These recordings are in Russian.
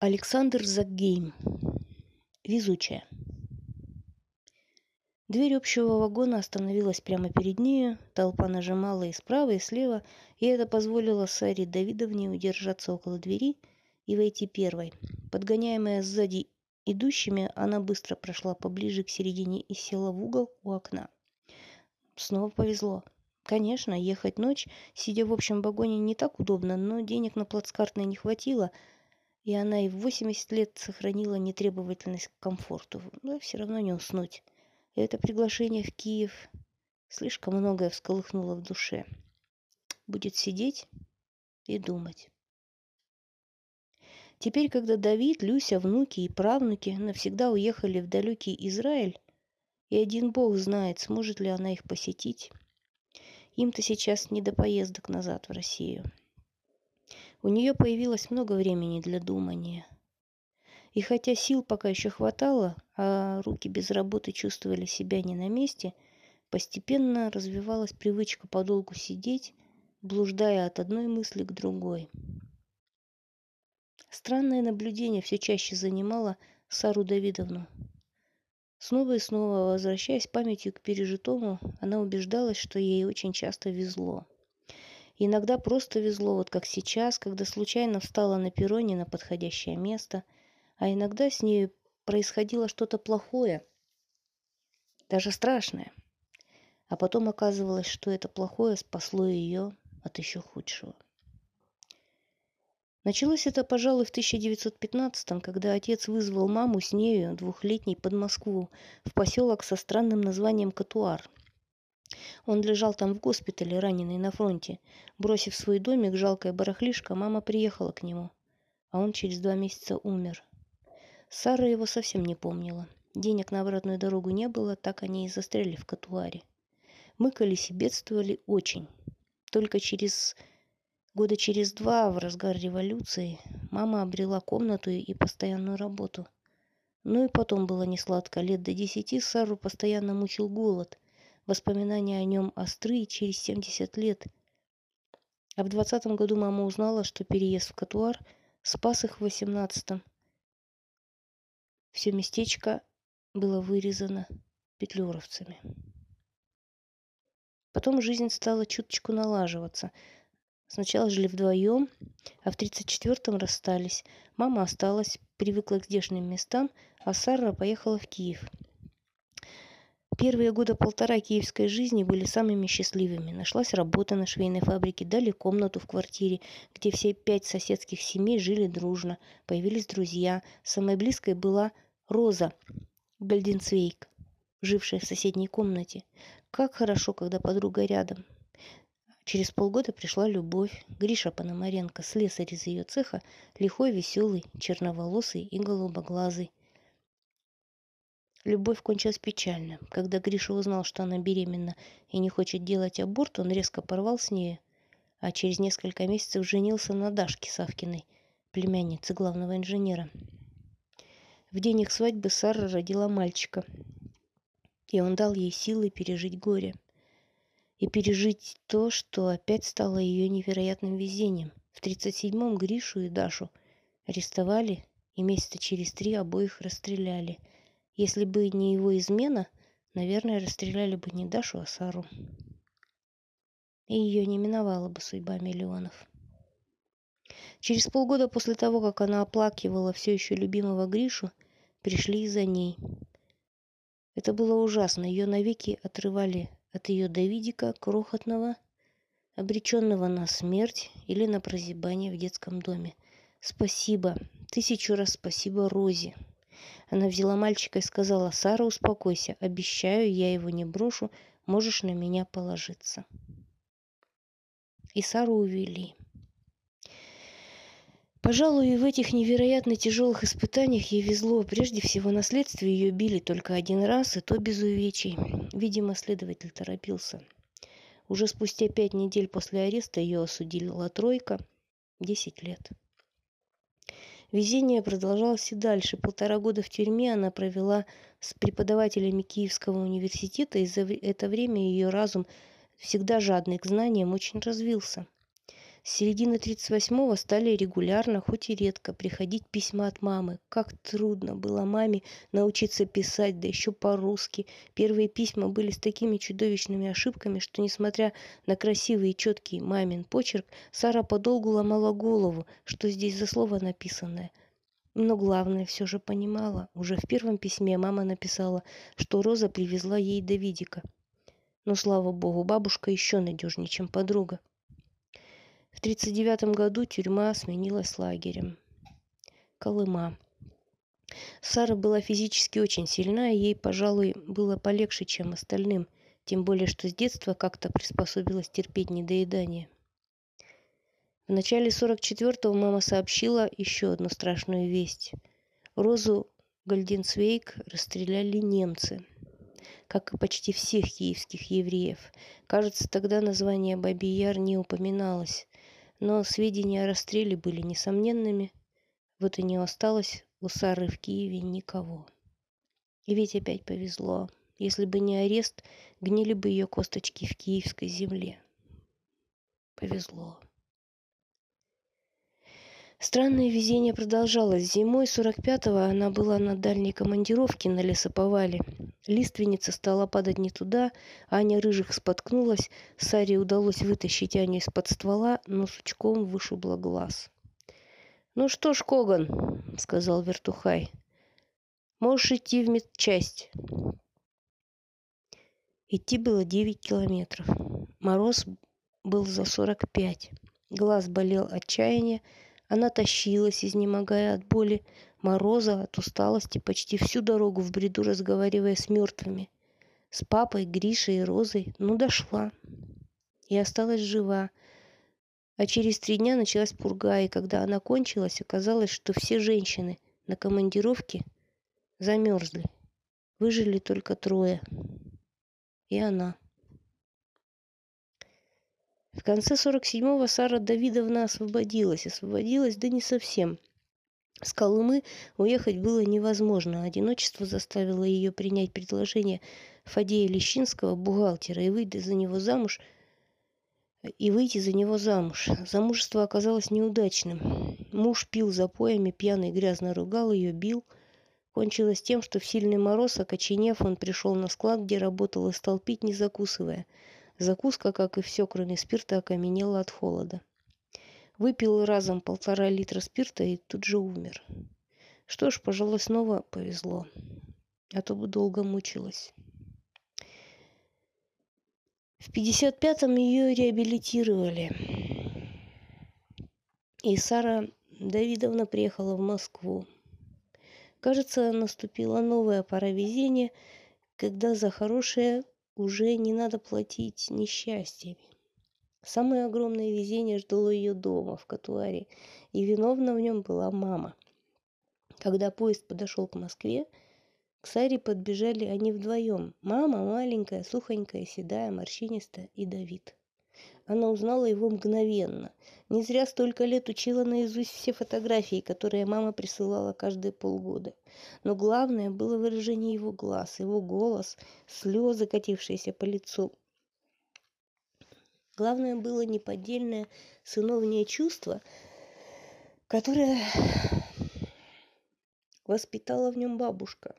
Александр Закгейм. Везучая. Дверь общего вагона остановилась прямо перед нею, толпа нажимала и справа, и слева, и это позволило Саре Давидовне удержаться около двери и войти первой. Подгоняемая сзади идущими, она быстро прошла поближе к середине и села в угол у окна. Снова повезло. Конечно, ехать ночь, сидя в общем вагоне, не так удобно, но денег на плацкартное не хватило, и она и в 80 лет сохранила нетребовательность к комфорту, но все равно не уснуть. Это приглашение в Киев слишком многое всколыхнуло в душе. Будет сидеть и думать. Теперь, когда Давид, Люся, внуки и правнуки навсегда уехали в далекий Израиль, и один Бог знает, сможет ли она их посетить, им-то сейчас не до поездок назад в Россию. У нее появилось много времени для думания – и хотя сил пока еще хватало, а руки без работы чувствовали себя не на месте, постепенно развивалась привычка подолгу сидеть, блуждая от одной мысли к другой. Странное наблюдение все чаще занимало Сару Давидовну. Снова и снова, возвращаясь памятью к пережитому, она убеждалась, что ей очень часто везло. Иногда просто везло, вот как сейчас, когда случайно встала на перроне на подходящее место – а иногда с ней происходило что-то плохое, даже страшное. А потом оказывалось, что это плохое спасло ее от еще худшего. Началось это, пожалуй, в 1915-м, когда отец вызвал маму с нею, двухлетней, под Москву, в поселок со странным названием Катуар. Он лежал там в госпитале, раненый на фронте. Бросив свой домик, жалкое барахлишко, мама приехала к нему. А он через два месяца умер. Сара его совсем не помнила. Денег на обратную дорогу не было, так они и застряли в Катуаре. Мыкались и бедствовали очень. Только через года через два, в разгар революции, мама обрела комнату и постоянную работу. Ну и потом было несладко. Лет до десяти Сару постоянно мучил голод. Воспоминания о нем острые через 70 лет. А в двадцатом году мама узнала, что переезд в Катуар спас их в восемнадцатом – все местечко было вырезано петлюровцами. Потом жизнь стала чуточку налаживаться. Сначала жили вдвоем, а в 34-м расстались. Мама осталась, привыкла к здешним местам, а Сара поехала в Киев. Первые года полтора киевской жизни были самыми счастливыми. Нашлась работа на швейной фабрике, дали комнату в квартире, где все пять соседских семей жили дружно. Появились друзья. Самой близкой была Роза Гальденцвейк, жившая в соседней комнате. Как хорошо, когда подруга рядом. Через полгода пришла любовь. Гриша Пономаренко, слесарь из ее цеха, лихой, веселый, черноволосый и голубоглазый. Любовь кончилась печально. Когда Гриша узнал, что она беременна и не хочет делать аборт, он резко порвал с ней, а через несколько месяцев женился на Дашке Савкиной, племяннице главного инженера. В день их свадьбы Сара родила мальчика, и он дал ей силы пережить горе. И пережить то, что опять стало ее невероятным везением. В 37-м Гришу и Дашу арестовали, и месяца через три обоих расстреляли. Если бы не его измена, наверное, расстреляли бы не Дашу, а Сару. И ее не миновала бы судьба миллионов. Через полгода после того, как она оплакивала все еще любимого Гришу, пришли за ней. Это было ужасно. Ее навеки отрывали от ее Давидика, крохотного, обреченного на смерть или на прозябание в детском доме. Спасибо, тысячу раз спасибо Розе. Она взяла мальчика и сказала, «Сара, успокойся, обещаю, я его не брошу, можешь на меня положиться». И Сару увели. Пожалуй, в этих невероятно тяжелых испытаниях ей везло. Прежде всего, на следствие ее били только один раз, и то без увечий. Видимо, следователь торопился. Уже спустя пять недель после ареста ее осудила тройка. Десять лет. Везение продолжалось и дальше. Полтора года в тюрьме она провела с преподавателями Киевского университета, и за это время ее разум, всегда жадный к знаниям, очень развился – С середины 38-го стали регулярно, хоть и редко, приходить письма от мамы. Как трудно было маме научиться писать, да еще по-русски. Первые письма были с такими чудовищными ошибками, что, несмотря на красивый и четкий мамин почерк, Сара подолгу ломала голову, что здесь за слово написанное. Но главное все же понимала. Уже в первом письме мама написала, что Роза привезла ей Давидика. Но, слава богу, бабушка еще надежнее, чем подруга. В 1939 году тюрьма сменилась лагерем. Колыма. Сара была физически очень сильна, и ей, пожалуй, было полегче, чем остальным, тем более, что с детства как-то приспособилась терпеть недоедание. В начале 44-го мама сообщила еще одну страшную весть. Розу Гольденцвейк расстреляли немцы, как и почти всех киевских евреев. Кажется, тогда название Бабий Яр не упоминалось но сведения о расстреле были несомненными. Вот и не осталось у Сары в Киеве никого. И ведь опять повезло. Если бы не арест, гнили бы ее косточки в киевской земле. Повезло. Странное везение продолжалось. Зимой 45-го она была на дальней командировке на лесоповале. Лиственница стала падать не туда, Аня Рыжих споткнулась, Саре удалось вытащить Аню из-под ствола, но сучком вышибла глаз. «Ну что ж, Коган», — сказал Вертухай, — «можешь идти в медчасть». Идти было девять километров. Мороз был за сорок пять. Глаз болел отчаяние, она тащилась, изнемогая от боли, мороза, от усталости, почти всю дорогу в бреду разговаривая с мертвыми. С папой, Гришей и Розой, ну, дошла. И осталась жива. А через три дня началась пурга, и когда она кончилась, оказалось, что все женщины на командировке замерзли. Выжили только трое. И она. В конце 47-го Сара Давидовна освободилась. Освободилась, да не совсем. С Колымы уехать было невозможно. Одиночество заставило ее принять предложение Фадея Лещинского, бухгалтера, и выйти за него замуж и выйти за него замуж. Замужество оказалось неудачным. Муж пил запоями, пьяный грязно ругал ее, бил. Кончилось тем, что в сильный мороз, окоченев, он пришел на склад, где работал, и стал пить, не закусывая – Закуска, как и все, кроме спирта, окаменела от холода. Выпил разом полтора литра спирта и тут же умер. Что ж, пожалуй, снова повезло. А то бы долго мучилась. В 55-м ее реабилитировали. И Сара Давидовна приехала в Москву. Кажется, наступила новая пора везения, когда за хорошее уже не надо платить несчастьями. Самое огромное везение ждало ее дома, в Катуаре, и виновна в нем была мама. Когда поезд подошел к Москве, к Саре подбежали они вдвоем. Мама маленькая, сухонькая, седая, морщинистая и Давид. Она узнала его мгновенно. Не зря столько лет учила наизусть все фотографии, которые мама присылала каждые полгода. Но главное было выражение его глаз, его голос, слезы, катившиеся по лицу. Главное было неподдельное сыновнее чувство, которое воспитала в нем бабушка,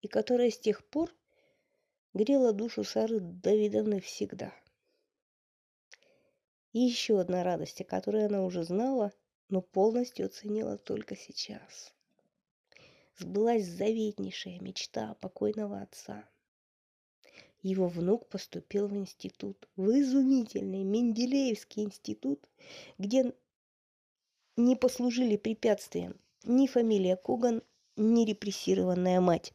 и которое с тех пор грела душу Сары Давидовны всегда. И еще одна радость, о которой она уже знала, но полностью оценила только сейчас. Сбылась заветнейшая мечта покойного отца. Его внук поступил в институт, в изумительный Менделеевский институт, где не послужили препятствием ни фамилия Коган, ни репрессированная мать.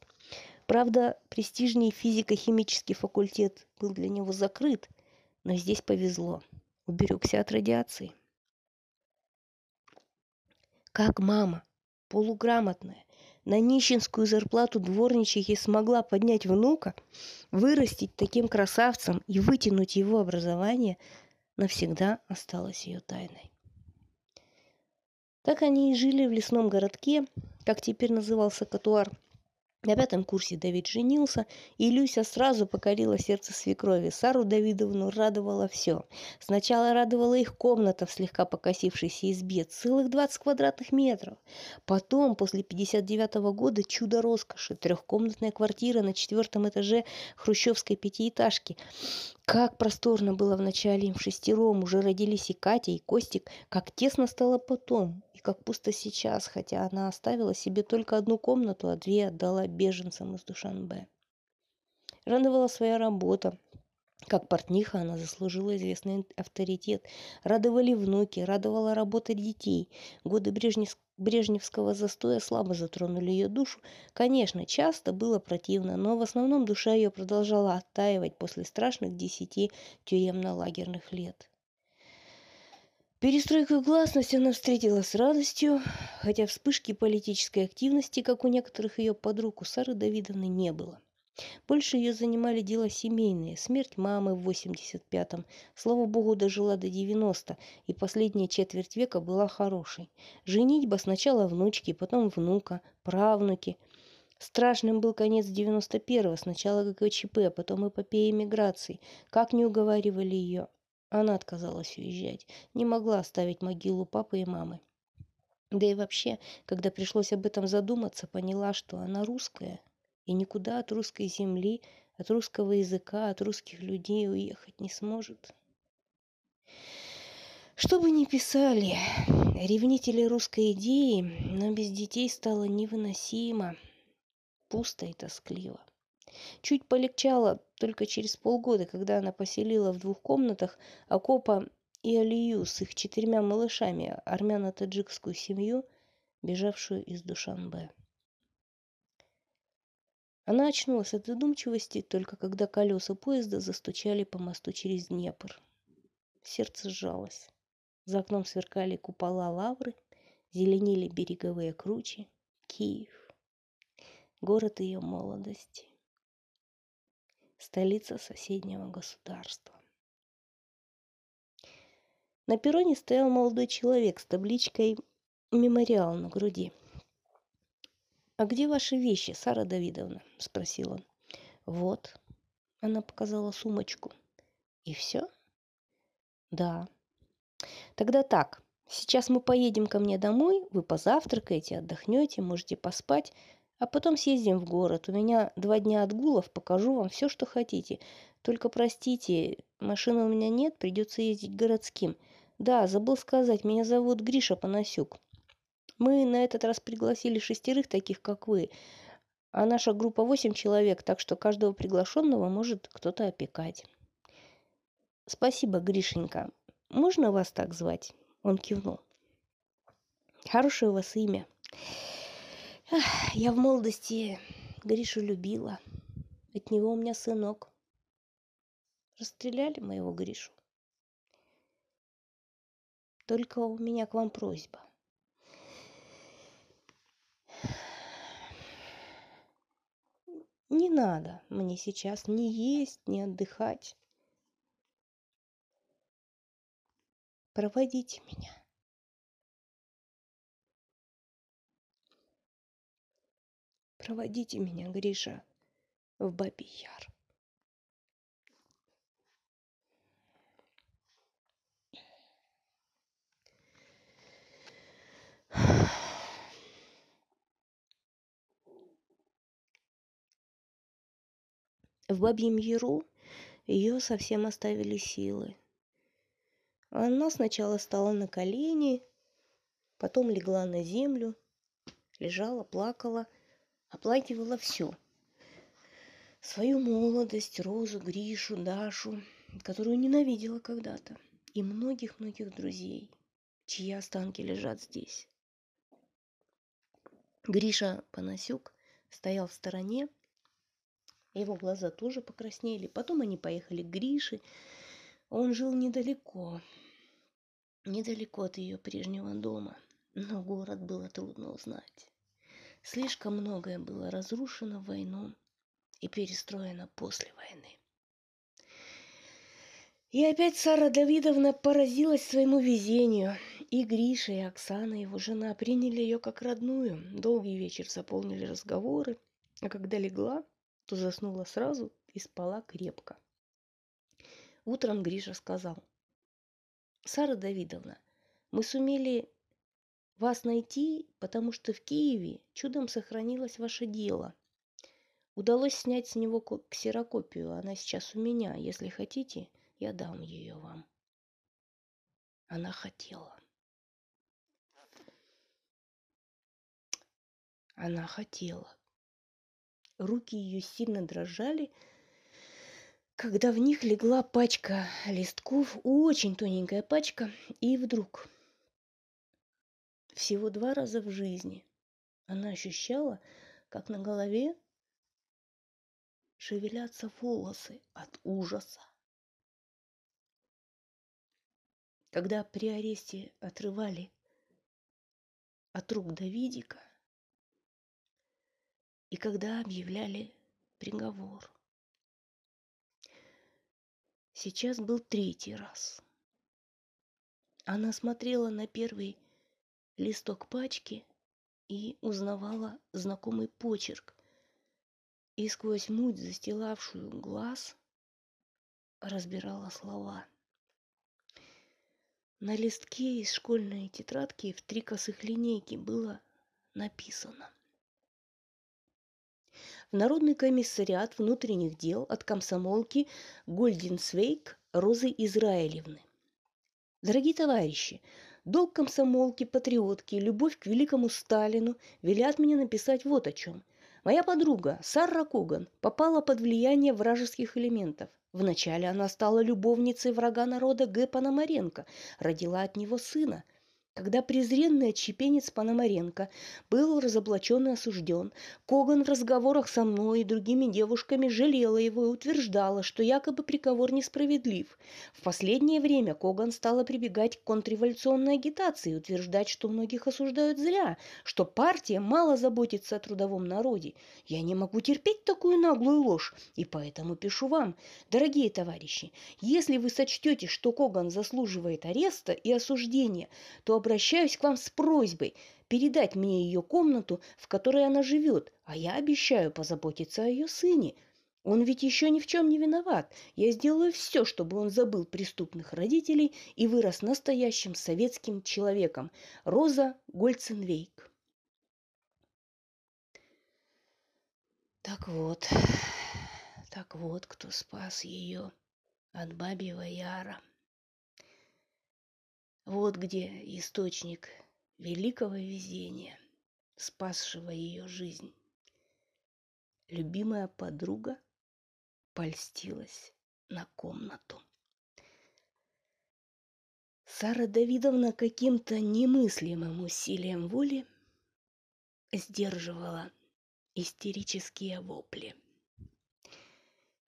Правда, престижный физико-химический факультет был для него закрыт, но здесь повезло. Уберегся от радиации. Как мама, полуграмотная, на нищенскую зарплату дворничихи смогла поднять внука, вырастить таким красавцем и вытянуть его образование, навсегда осталось ее тайной. Так они и жили в лесном городке, как теперь назывался Катуар – На пятом курсе Давид женился, и Люся сразу покорила сердце свекрови. Сару Давидовну радовало все. Сначала радовала их комната в слегка покосившейся избе, целых 20 квадратных метров. Потом, после 59 -го года, чудо роскоши, трехкомнатная квартира на четвертом этаже хрущевской пятиэтажки. Как просторно было вначале им шестером, уже родились и Катя, и Костик, как тесно стало потом как пусто сейчас, хотя она оставила себе только одну комнату, а две отдала беженцам из Душанбе. Радовала своя работа. Как портниха она заслужила известный авторитет. Радовали внуки, радовала работа детей. Годы Брежнев... Брежневского застоя слабо затронули ее душу. Конечно, часто было противно, но в основном душа ее продолжала оттаивать после страшных десяти тюремно-лагерных лет. Перестройку и гласность она встретила с радостью, хотя вспышки политической активности, как у некоторых ее подруг, у Сары Давидовны не было. Больше ее занимали дела семейные. Смерть мамы в 85-м. Слава богу, дожила до 90 и последняя четверть века была хорошей. Женитьба сначала внучки, потом внука, правнуки. Страшным был конец 91-го. Сначала ГКЧП, а потом эпопея миграции. Как не уговаривали ее. Она отказалась уезжать, не могла оставить могилу папы и мамы. Да и вообще, когда пришлось об этом задуматься, поняла, что она русская, и никуда от русской земли, от русского языка, от русских людей уехать не сможет. Что бы ни писали ревнители русской идеи, но без детей стало невыносимо, пусто и тоскливо. Чуть полегчало только через полгода, когда она поселила в двух комнатах Акопа и Алию с их четырьмя малышами, армяно-таджикскую семью, бежавшую из Душанбе. Она очнулась от задумчивости только когда колеса поезда застучали по мосту через Днепр. Сердце сжалось. За окном сверкали купола лавры, зеленели береговые кручи. Киев. Город ее молодости столица соседнего государства. На перроне стоял молодой человек с табличкой «Мемориал» на груди. «А где ваши вещи, Сара Давидовна?» – спросил он. «Вот», – она показала сумочку. «И все?» «Да». «Тогда так, сейчас мы поедем ко мне домой, вы позавтракаете, отдохнете, можете поспать, а потом съездим в город. У меня два дня отгулов, покажу вам все, что хотите. Только простите, машины у меня нет, придется ездить городским. Да, забыл сказать, меня зовут Гриша Панасюк. Мы на этот раз пригласили шестерых таких, как вы. А наша группа восемь человек, так что каждого приглашенного может кто-то опекать. Спасибо, Гришенька. Можно вас так звать? Он кивнул. Хорошее у вас имя. Я в молодости Гришу любила. От него у меня сынок. Расстреляли моего Гришу. Только у меня к вам просьба. Не надо мне сейчас ни есть, ни отдыхать. Проводите меня. Проводите меня, Гриша, в Бабий Яр. В Бабьем Яру ее совсем оставили силы. Она сначала стала на колени, потом легла на землю, лежала, плакала – оплакивала все. Свою молодость, Розу, Гришу, Дашу, которую ненавидела когда-то, и многих-многих друзей, чьи останки лежат здесь. Гриша Панасюк стоял в стороне, его глаза тоже покраснели. Потом они поехали к Грише. Он жил недалеко, недалеко от ее прежнего дома, но город было трудно узнать. Слишком многое было разрушено в войну и перестроено после войны. И опять Сара Давидовна поразилась своему везению. И Гриша, и Оксана, его жена, приняли ее как родную. Долгий вечер заполнили разговоры. А когда легла, то заснула сразу и спала крепко. Утром Гриша сказал, «Сара Давидовна, мы сумели вас найти, потому что в Киеве чудом сохранилось ваше дело. Удалось снять с него ксерокопию, она сейчас у меня. Если хотите, я дам ее вам». Она хотела. Она хотела. Руки ее сильно дрожали, когда в них легла пачка листков, очень тоненькая пачка, и вдруг, всего два раза в жизни, она ощущала, как на голове шевелятся волосы от ужаса. Когда при аресте отрывали от рук Давидика, и когда объявляли приговор. Сейчас был третий раз. Она смотрела на первый листок пачки и узнавала знакомый почерк. И сквозь муть, застилавшую глаз, разбирала слова. На листке из школьной тетрадки в три косых линейки было написано – в Народный комиссариат внутренних дел от комсомолки Гольденсвейк Розы Израилевны. Дорогие товарищи, долг комсомолки, патриотки, любовь к великому Сталину велят мне написать вот о чем. Моя подруга Сара Коган попала под влияние вражеских элементов. Вначале она стала любовницей врага народа Г. Пономаренко, родила от него сына – когда презренный отщепенец Пономаренко был разоблачен и осужден, Коган в разговорах со мной и другими девушками жалела его и утверждала, что якобы приговор несправедлив. В последнее время Коган стала прибегать к контрреволюционной агитации и утверждать, что многих осуждают зря, что партия мало заботится о трудовом народе. Я не могу терпеть такую наглую ложь, и поэтому пишу вам, дорогие товарищи, если вы сочтете, что Коган заслуживает ареста и осуждения, то обращаюсь к вам с просьбой передать мне ее комнату, в которой она живет, а я обещаю позаботиться о ее сыне. Он ведь еще ни в чем не виноват. Я сделаю все, чтобы он забыл преступных родителей и вырос настоящим советским человеком. Роза Гольценвейк. Так вот, так вот, кто спас ее от бабьего яра. Вот где источник великого везения, спасшего ее жизнь. Любимая подруга польстилась на комнату. Сара Давидовна каким-то немыслимым усилием воли сдерживала истерические вопли,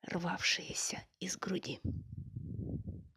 рвавшиеся из груди.